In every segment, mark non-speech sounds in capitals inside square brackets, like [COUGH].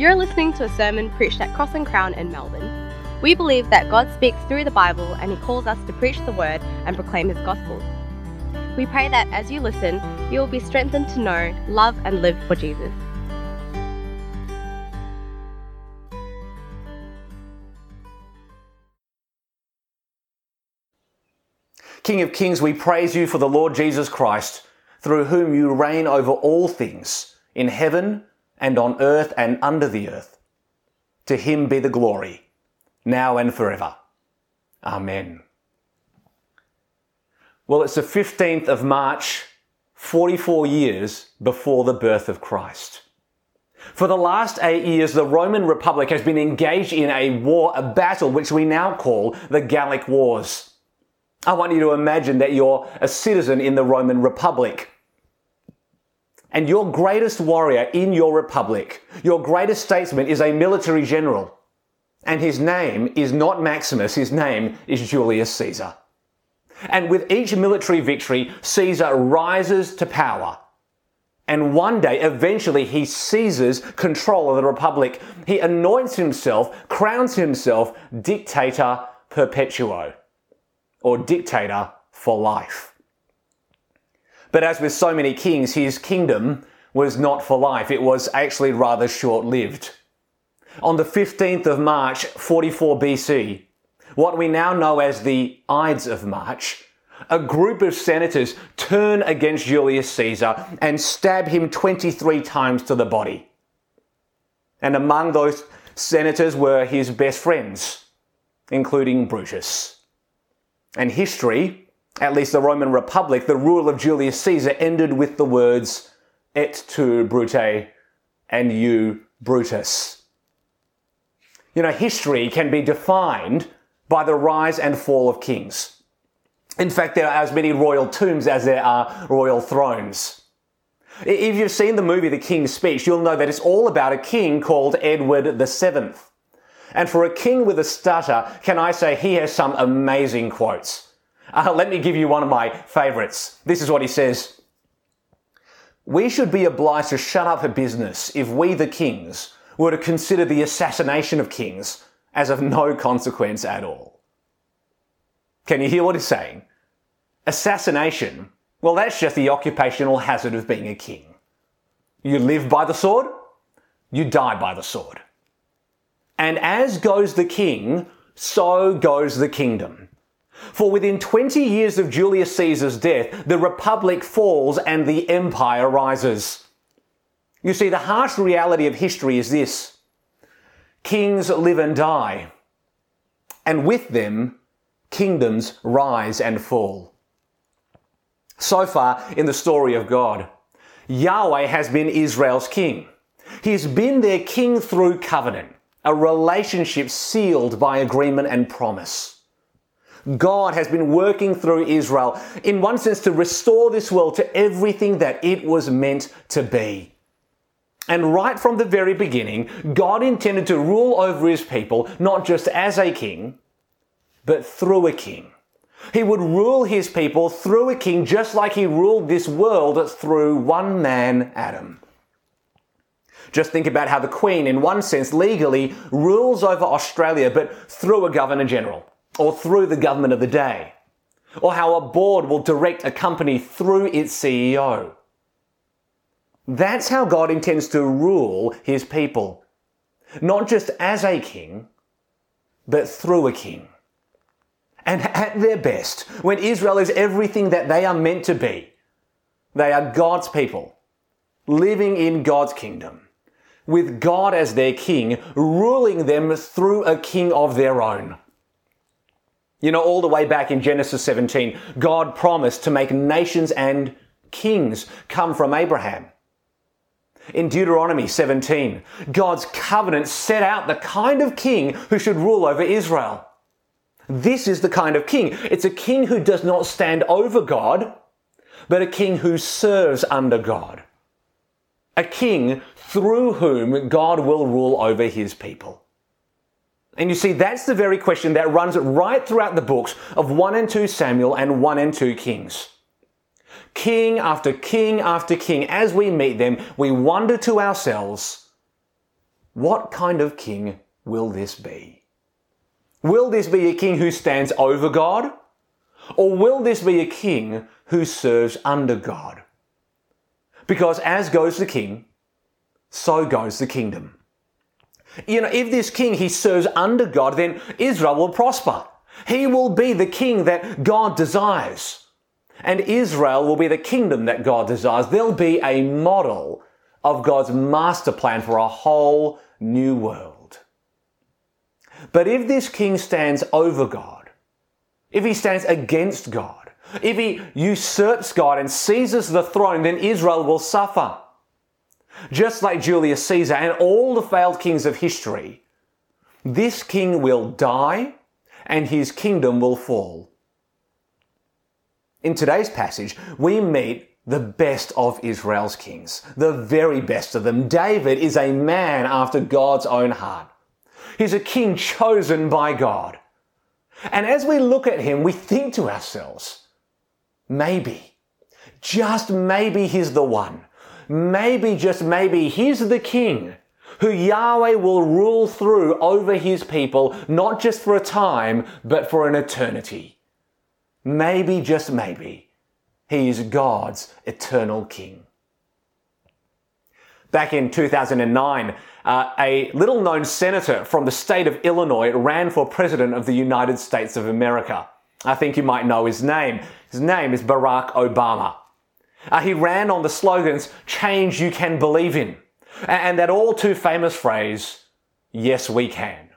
You're listening to a sermon preached at Cross and Crown in Melbourne. We believe that God speaks through the Bible and He calls us to preach the Word and proclaim His gospel. We pray that as you listen, you will be strengthened to know, love, and live for Jesus. King of Kings, we praise you for the Lord Jesus Christ, through whom you reign over all things, in heaven and on earth and under the earth. To him be the glory, now and forever. Amen. Well, it's the 15th of March, 44 years before the birth of Christ. For the last eight years, the Roman Republic has been engaged in a war, a battle, which we now call the Gallic Wars. I want you to imagine that you're a citizen in the Roman Republic. And your greatest warrior in your republic, your greatest statesman is a military general. And his name is not Maximus, his name is Julius Caesar. And with each military victory, Caesar rises to power. And one day, eventually, he seizes control of the republic. He anoints himself, crowns himself dictator perpetuo, or dictator for life. But as with so many kings, his kingdom was not for life. It was actually rather short lived. On the 15th of March, 44 BC, what we now know as the Ides of March, a group of senators turn against Julius Caesar and stab him 23 times to the body. And among those senators were his best friends, including Brutus. And history at least the Roman Republic, the rule of Julius Caesar ended with the words, et tu, Brute, and you, Brutus. You know, history can be defined by the rise and fall of kings. In fact, there are as many royal tombs as there are royal thrones. If you've seen the movie The King's Speech, you'll know that it's all about a king called Edward VII. And for a king with a stutter, can I say he has some amazing quotes. Uh, let me give you one of my favorites. This is what he says. We should be obliged to shut up for business if we, the kings, were to consider the assassination of kings as of no consequence at all. Can you hear what he's saying? Assassination, well, that's just the occupational hazard of being a king. You live by the sword, you die by the sword. And as goes the king, so goes the kingdom. For within 20 years of Julius Caesar's death, the Republic falls and the Empire rises. You see, the harsh reality of history is this kings live and die, and with them, kingdoms rise and fall. So far in the story of God, Yahweh has been Israel's king. He's been their king through covenant, a relationship sealed by agreement and promise. God has been working through Israel, in one sense, to restore this world to everything that it was meant to be. And right from the very beginning, God intended to rule over his people, not just as a king, but through a king. He would rule his people through a king, just like he ruled this world through one man, Adam. Just think about how the Queen, in one sense, legally rules over Australia, but through a Governor General or through the government of the day, or how a board will direct a company through its CEO. That's how God intends to rule his people. Not just as a king, but through a king. And at their best, when Israel is everything that they are meant to be, they are God's people, living in God's kingdom, with God as their king, ruling them through a king of their own. You know, all the way back in Genesis 17, God promised to make nations and kings come from Abraham. In Deuteronomy 17, God's covenant set out the kind of king who should rule over Israel. This is the kind of king. It's a king who does not stand over God, but a king who serves under God. A king through whom God will rule over his people. And you see, that's the very question that runs right throughout the books of 1 and 2 Samuel and 1 and 2 Kings. King after king after king, as we meet them, we wonder to ourselves, what kind of king will this be? Will this be a king who stands over God? Or will this be a king who serves under God? Because as goes the king, so goes the kingdom. You know, if this king he serves under God, then Israel will prosper. He will be the king that God desires. And Israel will be the kingdom that God desires. They'll be a model of God's master plan for a whole new world. But if this king stands over God, if he stands against God, if he usurps God and seizes the throne, then Israel will suffer. Just like Julius Caesar and all the failed kings of history, this king will die and his kingdom will fall. In today's passage, we meet the best of Israel's kings, the very best of them. David is a man after God's own heart. He's a king chosen by God. And as we look at him, we think to ourselves, maybe, just maybe he's the one. Maybe, just maybe, he's the king who Yahweh will rule through over his people, not just for a time, but for an eternity. Maybe, just maybe, he is God's eternal king. Back in 2009, uh, a little known senator from the state of Illinois ran for president of the United States of America. I think you might know his name. His name is Barack Obama. Uh, he ran on the slogans, change you can believe in, and that all too famous phrase, yes we can.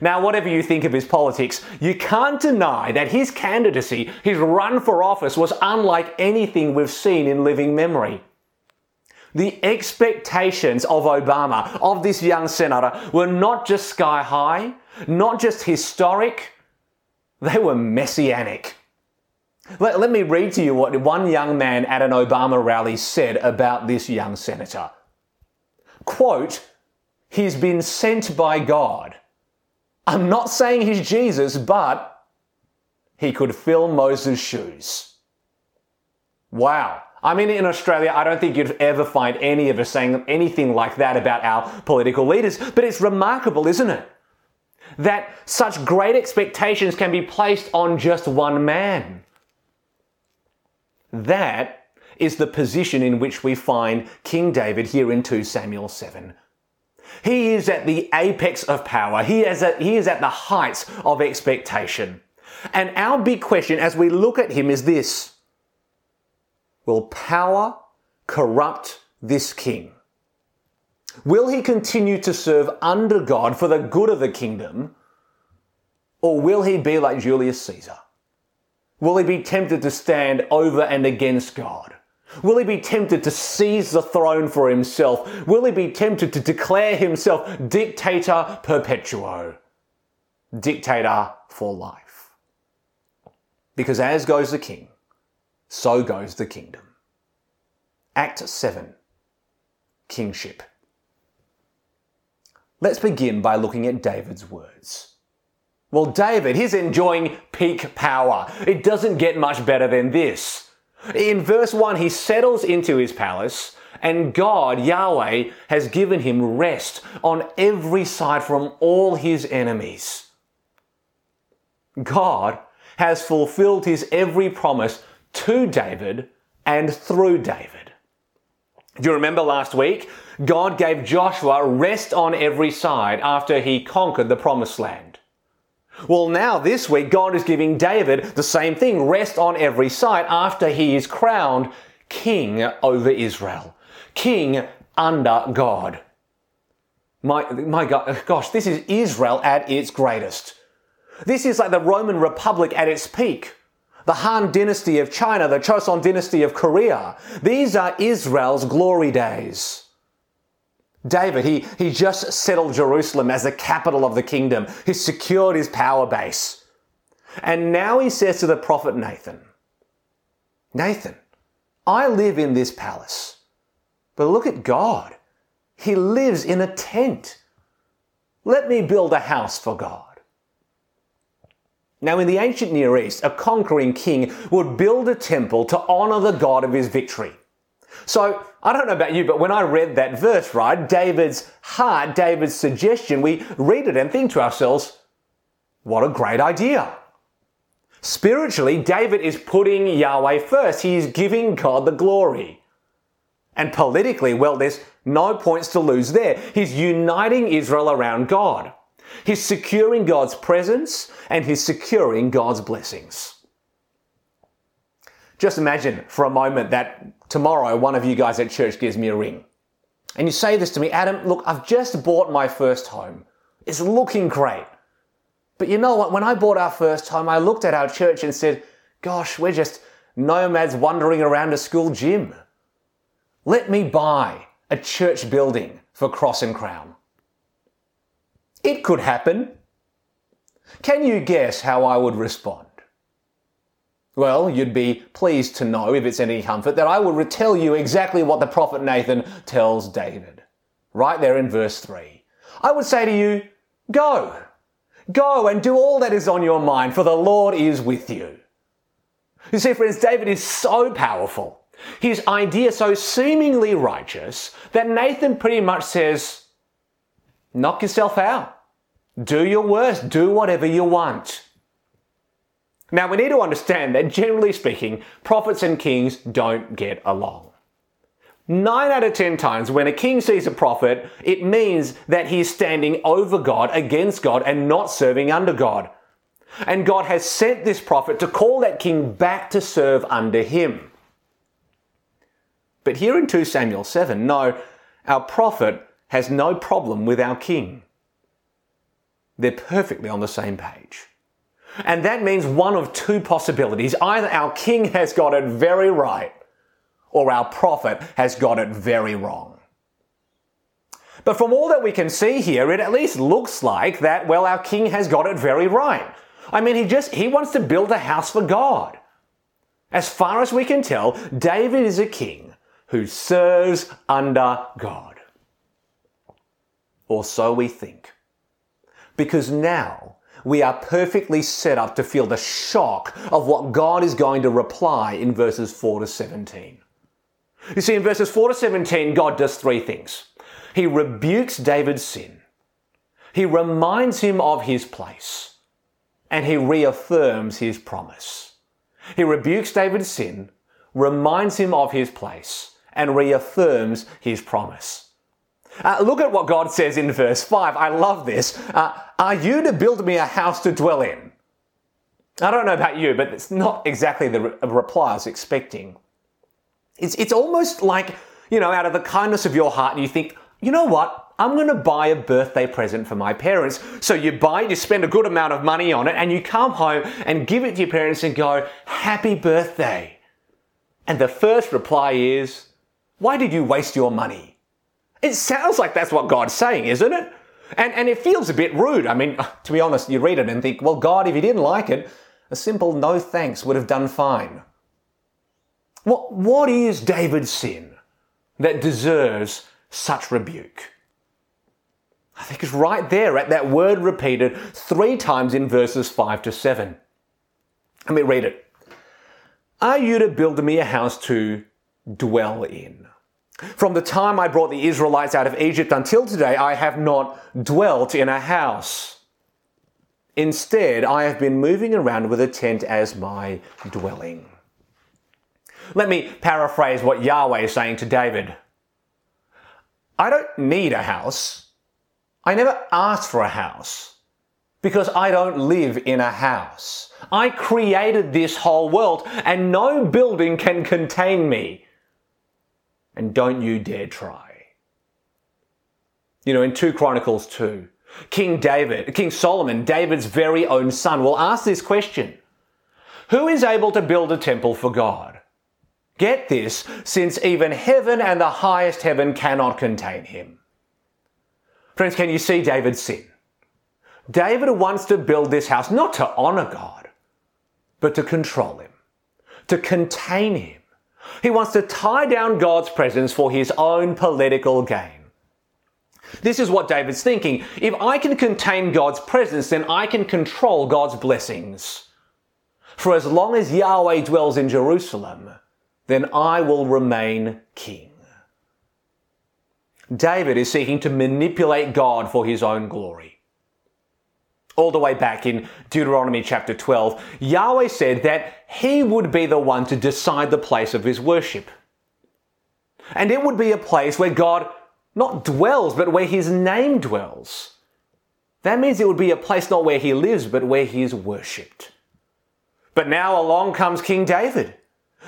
Now, whatever you think of his politics, you can't deny that his candidacy, his run for office, was unlike anything we've seen in living memory. The expectations of Obama, of this young senator, were not just sky high, not just historic, they were messianic. Let, let me read to you what one young man at an Obama rally said about this young senator. Quote, He's been sent by God I'm not saying he's Jesus, but he could fill Moses' shoes. Wow. I mean, in Australia, I don't think you'd ever find any of us saying anything like that about our political leaders, but it's remarkable, isn't it? That such great expectations can be placed on just one man. That is the position in which we find King David here in 2 Samuel 7. He is at the apex of power. He is at, he is at the heights of expectation. And our big question as we look at him is this Will power corrupt this king? Will he continue to serve under God for the good of the kingdom? Or will he be like Julius Caesar? Will he be tempted to stand over and against God? Will he be tempted to seize the throne for himself? Will he be tempted to declare himself dictator perpetuo? Dictator for life. Because as goes the king, so goes the kingdom. Act 7 Kingship. Let's begin by looking at David's words. Well, David, he's enjoying peak power. It doesn't get much better than this. In verse 1, he settles into his palace, and God, Yahweh, has given him rest on every side from all his enemies. God has fulfilled his every promise to David and through David. Do you remember last week? God gave Joshua rest on every side after he conquered the promised land. Well, now this week, God is giving David the same thing rest on every side after he is crowned king over Israel, king under God. My, my God, gosh, this is Israel at its greatest. This is like the Roman Republic at its peak. The Han dynasty of China, the Choson dynasty of Korea. These are Israel's glory days. David, he, he just settled Jerusalem as the capital of the kingdom. He secured his power base. And now he says to the prophet Nathan, Nathan, I live in this palace, but look at God. He lives in a tent. Let me build a house for God. Now, in the ancient Near East, a conquering king would build a temple to honor the God of his victory. So, I don't know about you, but when I read that verse, right, David's heart, David's suggestion, we read it and think to ourselves, what a great idea. Spiritually, David is putting Yahweh first. He is giving God the glory. And politically, well, there's no points to lose there. He's uniting Israel around God. He's securing God's presence and he's securing God's blessings. Just imagine for a moment that tomorrow one of you guys at church gives me a ring. And you say this to me, Adam, look, I've just bought my first home. It's looking great. But you know what? When I bought our first home, I looked at our church and said, gosh, we're just nomads wandering around a school gym. Let me buy a church building for Cross and Crown. It could happen. Can you guess how I would respond? Well, you'd be pleased to know, if it's any comfort, that I would tell you exactly what the prophet Nathan tells David. Right there in verse 3. I would say to you, Go. Go and do all that is on your mind, for the Lord is with you. You see, friends, David is so powerful. His idea so seemingly righteous that Nathan pretty much says, knock yourself out. Do your worst. Do whatever you want. Now, we need to understand that generally speaking, prophets and kings don't get along. Nine out of ten times when a king sees a prophet, it means that he's standing over God, against God, and not serving under God. And God has sent this prophet to call that king back to serve under him. But here in 2 Samuel 7, no, our prophet has no problem with our king. They're perfectly on the same page. And that means one of two possibilities. Either our king has got it very right, or our prophet has got it very wrong. But from all that we can see here, it at least looks like that, well, our king has got it very right. I mean, he just, he wants to build a house for God. As far as we can tell, David is a king who serves under God. Or so we think because now we are perfectly set up to feel the shock of what God is going to reply in verses 4 to 17. You see, in verses 4 to 17, God does three things. He rebukes David's sin, he reminds him of his place, and he reaffirms his promise. He rebukes David's sin, reminds him of his place, and reaffirms his promise. Uh, look at what God says in verse 5. I love this. Uh, Are you to build me a house to dwell in? I don't know about you, but it's not exactly the re- uh, reply I was expecting. It's, it's almost like, you know, out of the kindness of your heart, you think, you know what? I'm going to buy a birthday present for my parents. So you buy, you spend a good amount of money on it, and you come home and give it to your parents and go, Happy birthday. And the first reply is, Why did you waste your money? It sounds like that's what God's saying, isn't it? And, and it feels a bit rude. I mean, [LAUGHS] to be honest, you read it and think, well, God, if you didn't like it, a simple no thanks would have done fine. What, what is David's sin that deserves such rebuke? I think it's right there at that word repeated three times in verses 5 to 7. Let me read it. Are you to build me a house to dwell in? From the time I brought the Israelites out of Egypt until today, I have not dwelt in a house. Instead, I have been moving around with a tent as my dwelling. Let me paraphrase what Yahweh is saying to David. I don't need a house. I never asked for a house because I don't live in a house. I created this whole world and no building can contain me and don't you dare try. You know, in 2 Chronicles 2, King David, King Solomon, David's very own son, will ask this question Who is able to build a temple for God? Get this, since even heaven and the highest heaven cannot contain him. Friends, can you see David's sin? David wants to build this house not to honor God, but to control him, to contain him, he wants to tie down God's presence for his own political gain. This is what David's thinking. If I can contain God's presence, then I can control God's blessings. For as long as Yahweh dwells in Jerusalem, then I will remain king. David is seeking to manipulate God for his own glory. All the way back in Deuteronomy chapter 12, Yahweh said that he would be the one to decide the place of his worship. And it would be a place where God not dwells, but where his name dwells. That means it would be a place not where he lives, but where he is worshipped. But now along comes King David,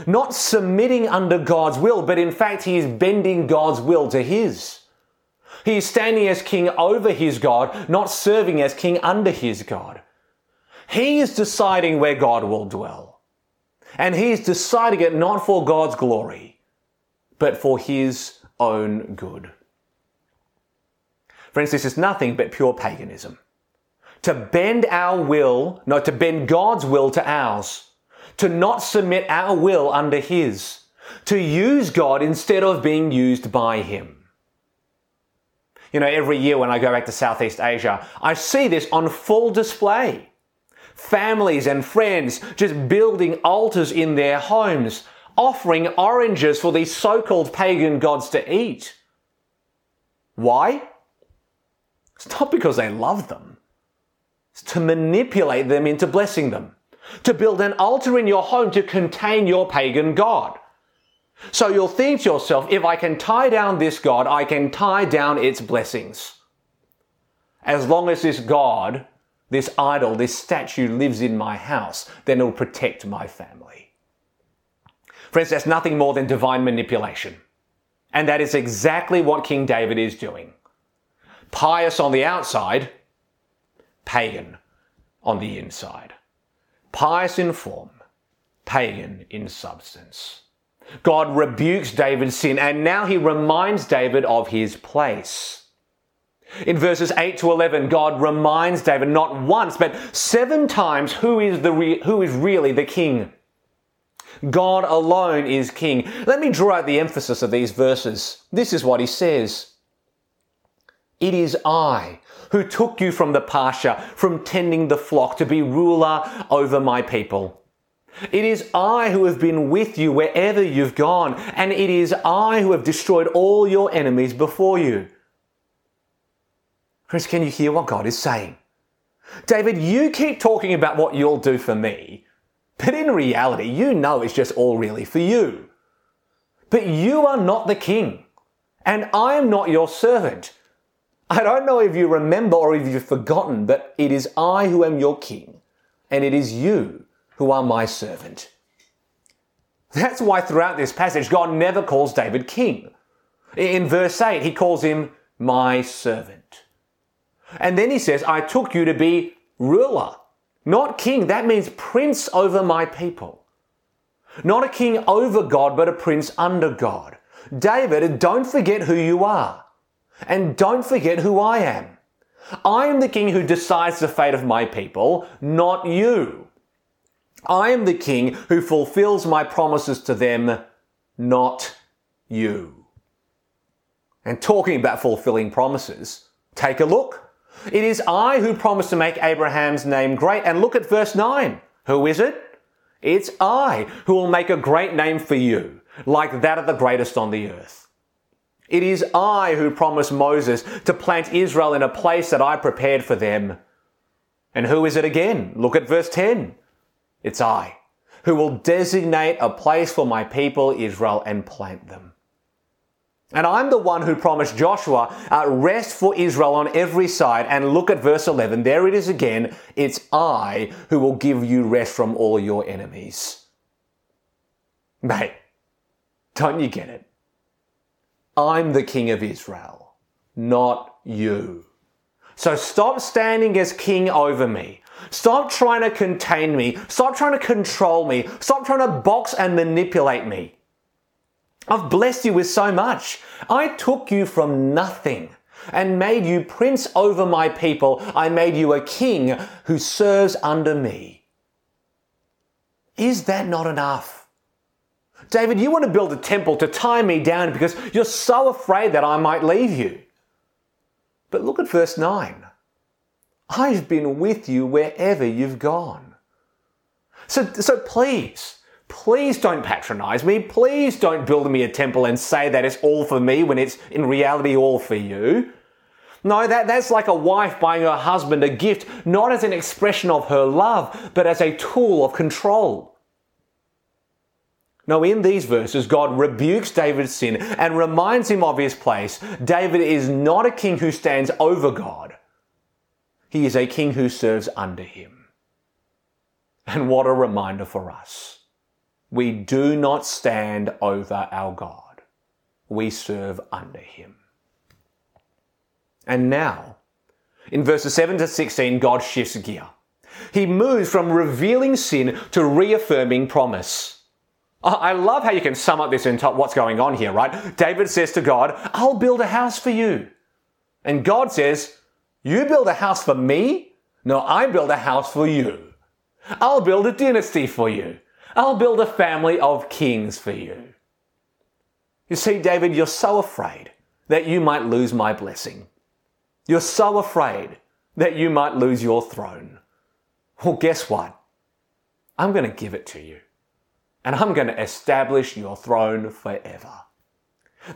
not submitting under God's will, but in fact he is bending God's will to his. He is standing as king over his God, not serving as king under his God. He is deciding where God will dwell. And he is deciding it not for God's glory, but for his own good. Friends, this is nothing but pure paganism. To bend our will, no, to bend God's will to ours. To not submit our will under His. To use God instead of being used by Him. You know, every year when I go back to Southeast Asia, I see this on full display. Families and friends just building altars in their homes, offering oranges for these so-called pagan gods to eat. Why? It's not because they love them. It's to manipulate them into blessing them. To build an altar in your home to contain your pagan God. So you'll think to yourself, if I can tie down this God, I can tie down its blessings. As long as this God, this idol, this statue lives in my house, then it'll protect my family. Friends, that's nothing more than divine manipulation. And that is exactly what King David is doing. Pious on the outside, pagan on the inside. Pious in form, pagan in substance. God rebukes David's sin and now he reminds David of his place. In verses 8 to 11, God reminds David not once, but seven times who is, the re- who is really the king. God alone is king. Let me draw out the emphasis of these verses. This is what he says. It is I who took you from the pasture, from tending the flock to be ruler over my people. It is I who have been with you wherever you've gone, and it is I who have destroyed all your enemies before you. Chris, can you hear what God is saying? David, you keep talking about what you'll do for me, but in reality, you know it's just all really for you. But you are not the king, and I am not your servant. I don't know if you remember or if you've forgotten, but it is I who am your king, and it is you who are my servant. That's why throughout this passage, God never calls David king. In verse 8, he calls him my servant. And then he says, I took you to be ruler, not king. That means prince over my people. Not a king over God, but a prince under God. David, don't forget who you are. And don't forget who I am. I am the king who decides the fate of my people, not you. I am the king who fulfills my promises to them, not you. And talking about fulfilling promises, take a look. It is I who promised to make Abraham's name great. And look at verse 9. Who is it? It's I who will make a great name for you, like that of the greatest on the earth. It is I who promised Moses to plant Israel in a place that I prepared for them. And who is it again? Look at verse 10. It's I who will designate a place for my people Israel and plant them. And I'm the one who promised Joshua uh, rest for Israel on every side. And look at verse 11. There it is again. It's I who will give you rest from all your enemies. Mate, don't you get it? I'm the king of Israel, not you. So stop standing as king over me. Stop trying to contain me. Stop trying to control me. Stop trying to box and manipulate me. I've blessed you with so much. I took you from nothing and made you prince over my people. I made you a king who serves under me. Is that not enough? David, you want to build a temple to tie me down because you're so afraid that I might leave you. But look at verse 9. I've been with you wherever you've gone. So, so please, Please don't patronize me. Please don't build me a temple and say that it's all for me when it's in reality all for you. No, that, that's like a wife buying her husband a gift, not as an expression of her love, but as a tool of control. Now, in these verses, God rebukes David's sin and reminds him of his place. David is not a king who stands over God. He is a king who serves under him. And what a reminder for us. We do not stand over our God. We serve under him. And now, in verses 7 to 16, God shifts gear. He moves from revealing sin to reaffirming promise. I love how you can sum up this in top what's going on here, right? David says to God, I'll build a house for you. And God says, You build a house for me? No, I build a house for you. I'll build a dynasty for you. I'll build a family of kings for you. You see, David, you're so afraid that you might lose my blessing. You're so afraid that you might lose your throne. Well, guess what? I'm going to give it to you and I'm going to establish your throne forever.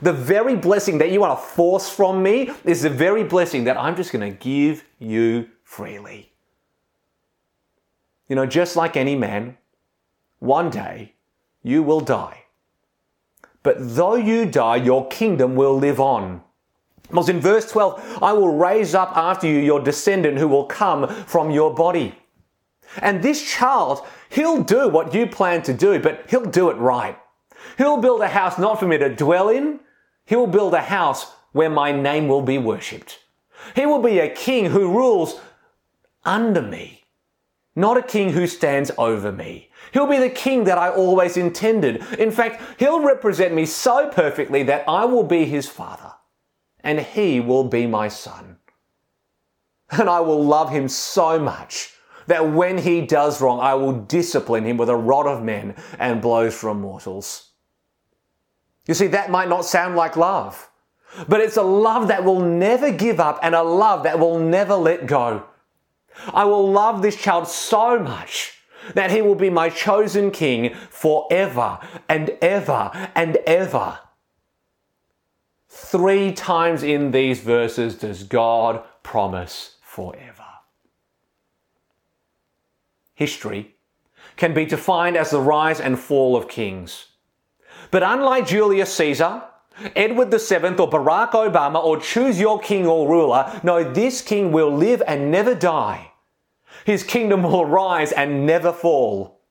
The very blessing that you want to force from me is the very blessing that I'm just going to give you freely. You know, just like any man, one day you will die. But though you die, your kingdom will live on. Because in verse 12, I will raise up after you your descendant who will come from your body. And this child, he'll do what you plan to do, but he'll do it right. He'll build a house not for me to dwell in. He'll build a house where my name will be worshipped. He will be a king who rules under me, not a king who stands over me. He'll be the king that I always intended. In fact, he'll represent me so perfectly that I will be his father and he will be my son. And I will love him so much that when he does wrong, I will discipline him with a rod of men and blows from mortals. You see, that might not sound like love, but it's a love that will never give up and a love that will never let go. I will love this child so much that he will be my chosen king forever and ever and ever. Three times in these verses does God promise forever history can be defined as the rise and fall of kings. But unlike Julius Caesar, Edward VII, or Barack Obama, or choose your king or ruler, no, this king will live and never die. His kingdom [LAUGHS] will rise and never fall.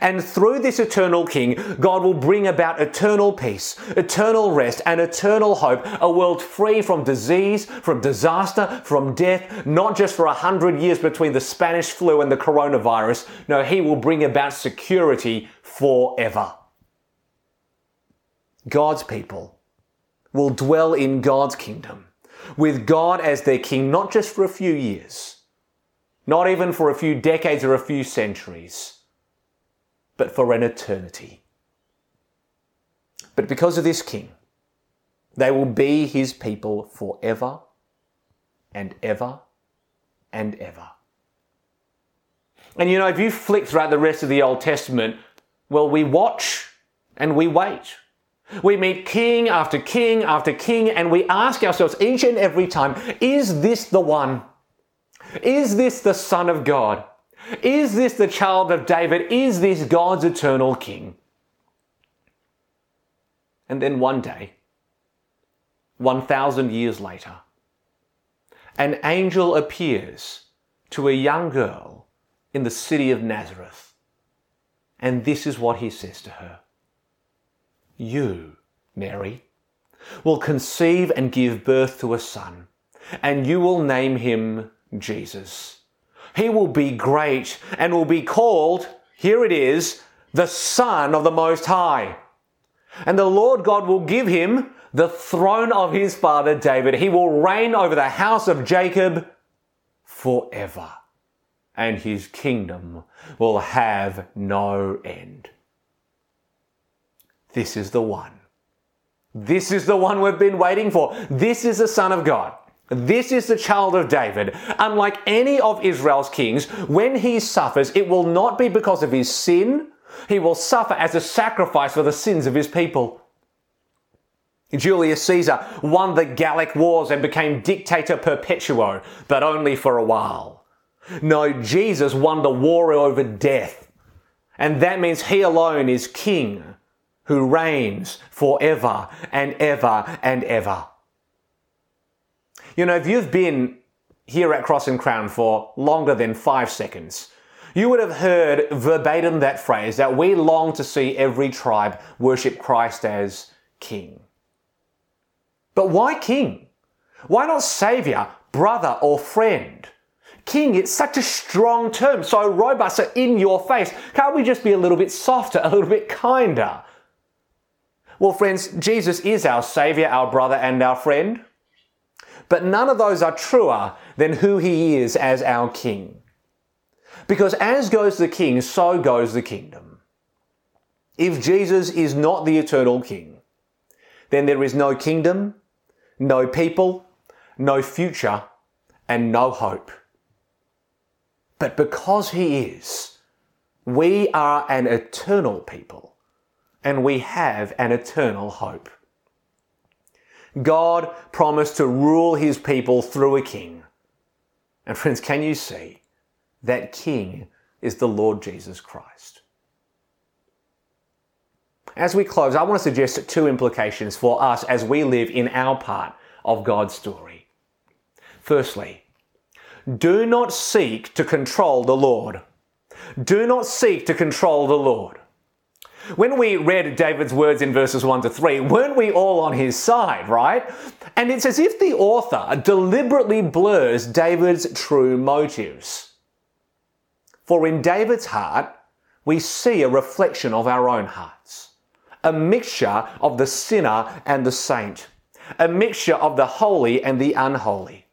And through this eternal King, God will bring about eternal peace, eternal rest, and eternal hope, a world free from disease, from disaster, from death, not just for a hundred years between the Spanish flu and the coronavirus. No, He will bring about security forever. God's people will dwell in God's kingdom, with God as their King, not just for a few years, not even for a few decades or a few centuries but for an eternity. But because of this king, they will be his people forever and ever and ever. And you know, if you flick throughout the rest of the Old Testament, well, we watch and we wait. We meet king after king after king, and we ask ourselves each and every time, is this the one? Is this the Son of God? Is this the child of David? Is this God's eternal king? And then one day, 1,000 years later, an angel appears to a young girl in the city of Nazareth. And this is what he says to her You, Mary, will conceive and give birth to a son, and you will name him Jesus. He will be great and will be called, here it is, the Son of the Most High. And the Lord God will give him the throne of his father David. He will reign over the house of Jacob forever, and his kingdom will have no end. This is the one. This is the one we've been waiting for. This is the Son of God. This is the child of David. Unlike any of Israel's kings, when he suffers, it will not be because of his sin He will suffer as a sacrifice for the sins of his people. Julius Caesar won the Gallic Wars and became dictator perpetuo, but only for a while. No, Jesus won the war over death. And that means he alone is king who reigns forever and ever and ever. You know, if you've been here at Cross and Crown for longer than five seconds, you would have heard verbatim that phrase that we long to see every tribe worship Christ as king. But why king? Why not savior, brother, or friend? King, it's such a strong term, so robust, so in your face. Can't we just be a little bit softer, a little bit kinder? Well, friends, Jesus is our savior, our brother, and our friend. But none of those are truer than who he is as our king. Because as goes the king, so goes the kingdom. If Jesus is not the eternal king, then there is no kingdom, no people, no future, and no hope. But because he is, we are an eternal people and we have an eternal hope. God promised to rule his people through a king. And friends, can you see that king is the Lord Jesus Christ? As we close, I want to suggest two implications for us as we live in our part of God's story. Firstly, do not seek to control the Lord. Do not seek to control the Lord. When we read David's words in verses 1 to 3, weren't we all on his side, right? And it's as if the author deliberately blurs David's true motives. For in David's heart, we see a reflection of our own hearts, a mixture of the sinner and the saint, a mixture of the holy and the unholy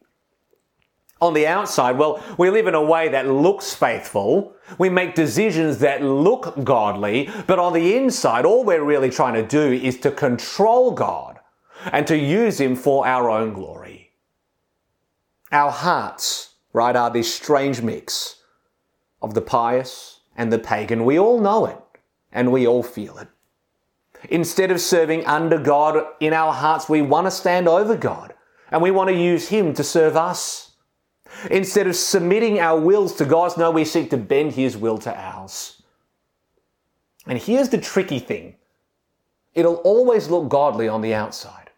on the outside, well, we live in a way that looks faithful. We make decisions that look godly, but on the inside, all we're really trying to do is to control God and to use Him for our own glory. Our hearts, right, are this strange mix of the pious and the pagan. We all know it and we all feel it. Instead of serving under God in our hearts, we want to stand over God and we want to use Him to serve us. Instead of submitting our wills to God's, no, we seek to bend His will to ours. And here's the tricky thing it'll always look godly on the outside.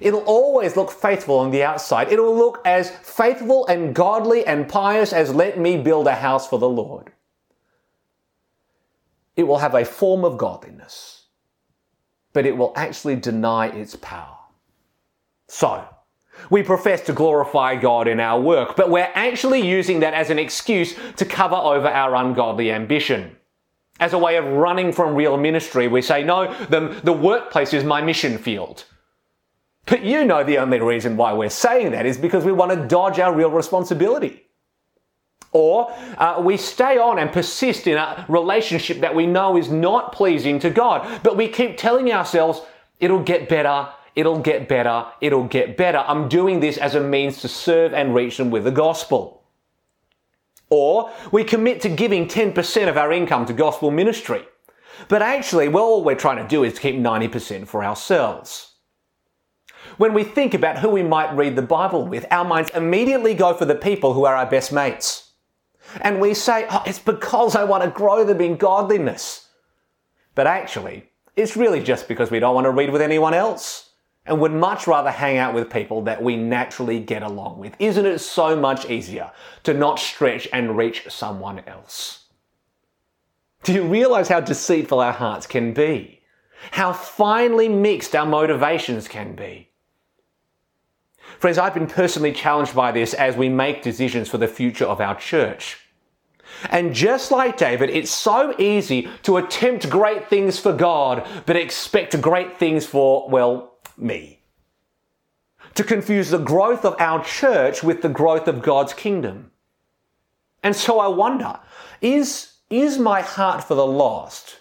It'll always look faithful on the outside. It'll look as faithful and godly and pious as let me build a house for the Lord. It will have a form of godliness, but it will actually deny its power. So, we profess to glorify God in our work, but we're actually using that as an excuse to cover over our ungodly ambition. As a way of running from real ministry, we say, no, the, the workplace is my mission field. But you know the only reason why we're saying that is because we want to dodge our real responsibility. Or uh, we stay on and persist in a relationship that we know is not pleasing to God, but we keep telling ourselves it'll get better, It'll get better. It'll get better. I'm doing this as a means to serve and reach them with the gospel. Or we commit to giving 10% of our income to gospel ministry. But actually, well, all we're trying to do is keep 90% for ourselves. When we think about who we might read the Bible with, our minds immediately go for the people who are our best mates. And we say, oh, it's because I want to grow them in godliness. But actually, it's really just because we don't want to read with anyone else and would much rather hang out with people that we naturally get along with. Isn't it so much easier to not stretch and reach someone else? Do you realize how deceitful our hearts can be? How finely mixed our motivations can be? Friends, I've been personally challenged by this as we make decisions for the future of our church. And just like David, it's so easy to attempt great things for God, but expect great things for, well, me. To confuse the growth of our church with the growth of God's kingdom. And so I wonder, is, is my heart for the lost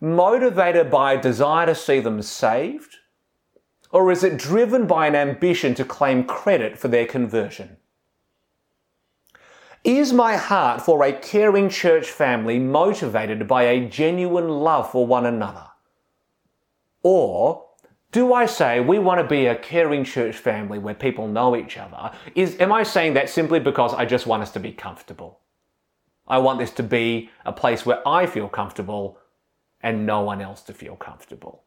motivated by a desire to see them saved? Or is it driven by an ambition to claim credit for their conversion? Is my heart for a caring church family motivated by a genuine love for one another? Or do I say we want to be a caring church family where people know each other? Is, am I saying that simply because I just want us to be comfortable? I want this to be a place where I feel comfortable and no one else to feel comfortable.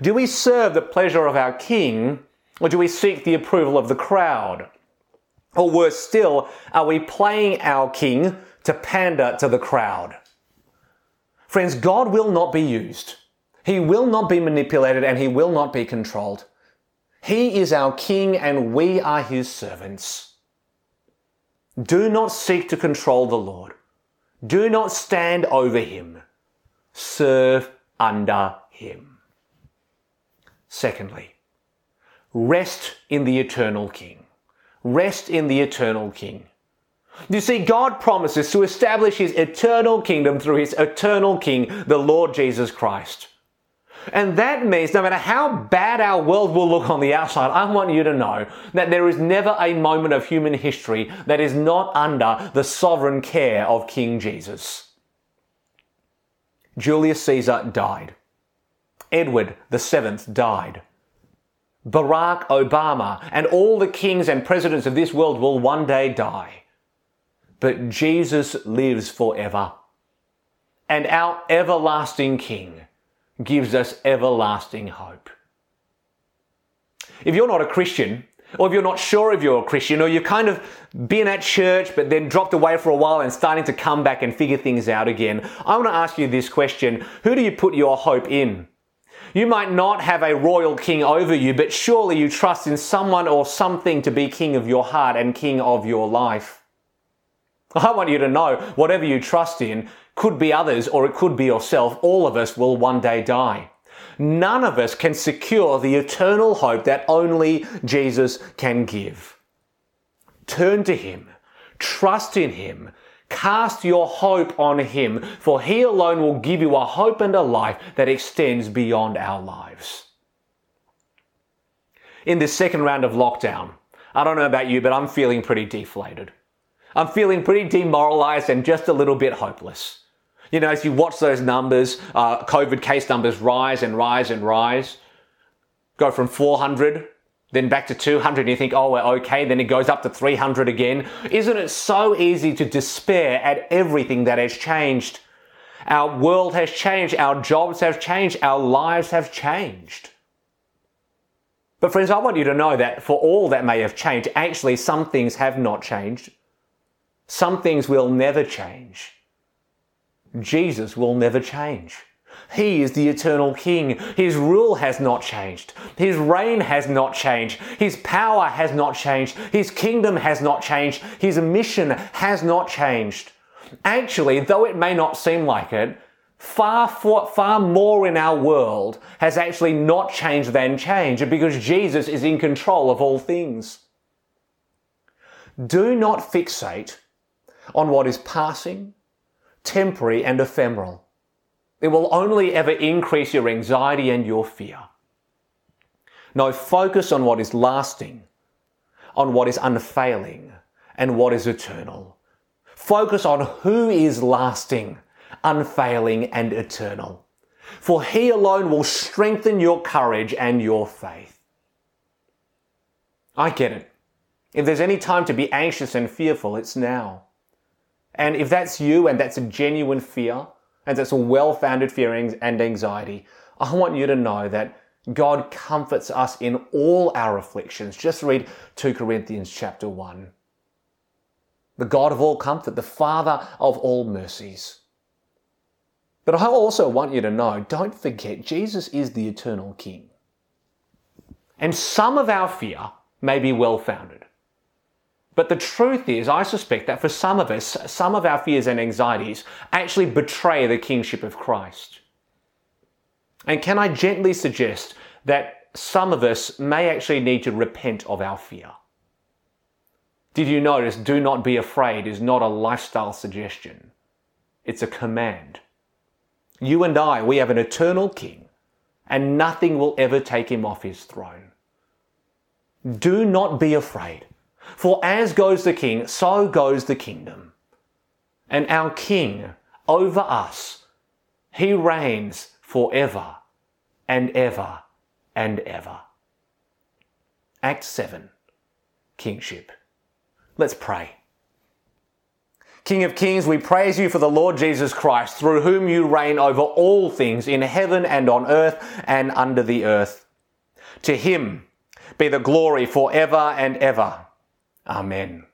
Do we serve the pleasure of our king or do we seek the approval of the crowd? Or worse still, are we playing our king to pander to the crowd? Friends, God will not be used. He will not be manipulated and he will not be controlled. He is our king and we are his servants. Do not seek to control the Lord. Do not stand over him. Serve under him. Secondly, rest in the eternal king. Rest in the eternal king. You see, God promises to establish his eternal kingdom through his eternal king, the Lord Jesus Christ. And that means no matter how bad our world will look on the outside, I want you to know that there is never a moment of human history that is not under the sovereign care of King Jesus. Julius Caesar died. Edward VII died. Barack Obama and all the kings and presidents of this world will one day die. But Jesus lives forever. And our everlasting King gives us everlasting hope. If you're not a Christian, or if you're not sure if you're a Christian, or you've kind of been at church but then dropped away for a while and starting to come back and figure things out again, I want to ask you this question Who do you put your hope in? You might not have a royal king over you, but surely you trust in someone or something to be king of your heart and king of your life. I want you to know whatever you trust in could be others or it could be yourself. All of us will one day die. None of us can secure the eternal hope that only Jesus can give. Turn to Him. Trust in Him. Cast your hope on Him, for He alone will give you a hope and a life that extends beyond our lives. In this second round of lockdown, I don't know about you, but I'm feeling pretty deflated. I'm feeling pretty demoralized and just a little bit hopeless. You know, as you watch those numbers, uh, COVID case numbers rise and rise and rise, go from 400, then back to 200, and you think, oh, we're okay, then it goes up to 300 again. Isn't it so easy to despair at everything that has changed? Our world has changed, our jobs have changed, our lives have changed. But, friends, I want you to know that for all that may have changed, actually, some things have not changed. Some things will never change. Jesus will never change. He is the eternal King. His rule has not changed. His reign has not changed. His power has not changed. His kingdom has not changed. His mission has not changed. Actually, though it may not seem like it, far, far, more in our world has actually not changed than changed because Jesus is in control of all things. Do not fixate on what is passing, temporary, and ephemeral. It will only ever increase your anxiety and your fear. No, focus on what is lasting, on what is unfailing, and what is eternal. Focus on who is lasting, unfailing, and eternal. For He alone will strengthen your courage and your faith. I get it. If there's any time to be anxious and fearful, it's now. And if that's you and that's a genuine fear, and that's a well founded fear and anxiety, I want you to know that God comforts us in all our afflictions. Just read 2 Corinthians chapter 1. The God of all comfort, the Father of all mercies. But I also want you to know don't forget, Jesus is the eternal King. And some of our fear may be well founded. But the truth is, I suspect that for some of us, some of our fears and anxieties actually betray the kingship of Christ. And can I gently suggest that some of us may actually need to repent of our fear? Did you notice do not be afraid is not a lifestyle suggestion? It's a command. You and I, we have an eternal king, and nothing will ever take him off his throne. Do not be afraid. For as goes the king, so goes the kingdom. And our king over us, he reigns forever and ever and ever. Act 7 Kingship. Let's pray. King of kings, we praise you for the Lord Jesus Christ, through whom you reign over all things in heaven and on earth and under the earth. To him be the glory forever and ever. Amen.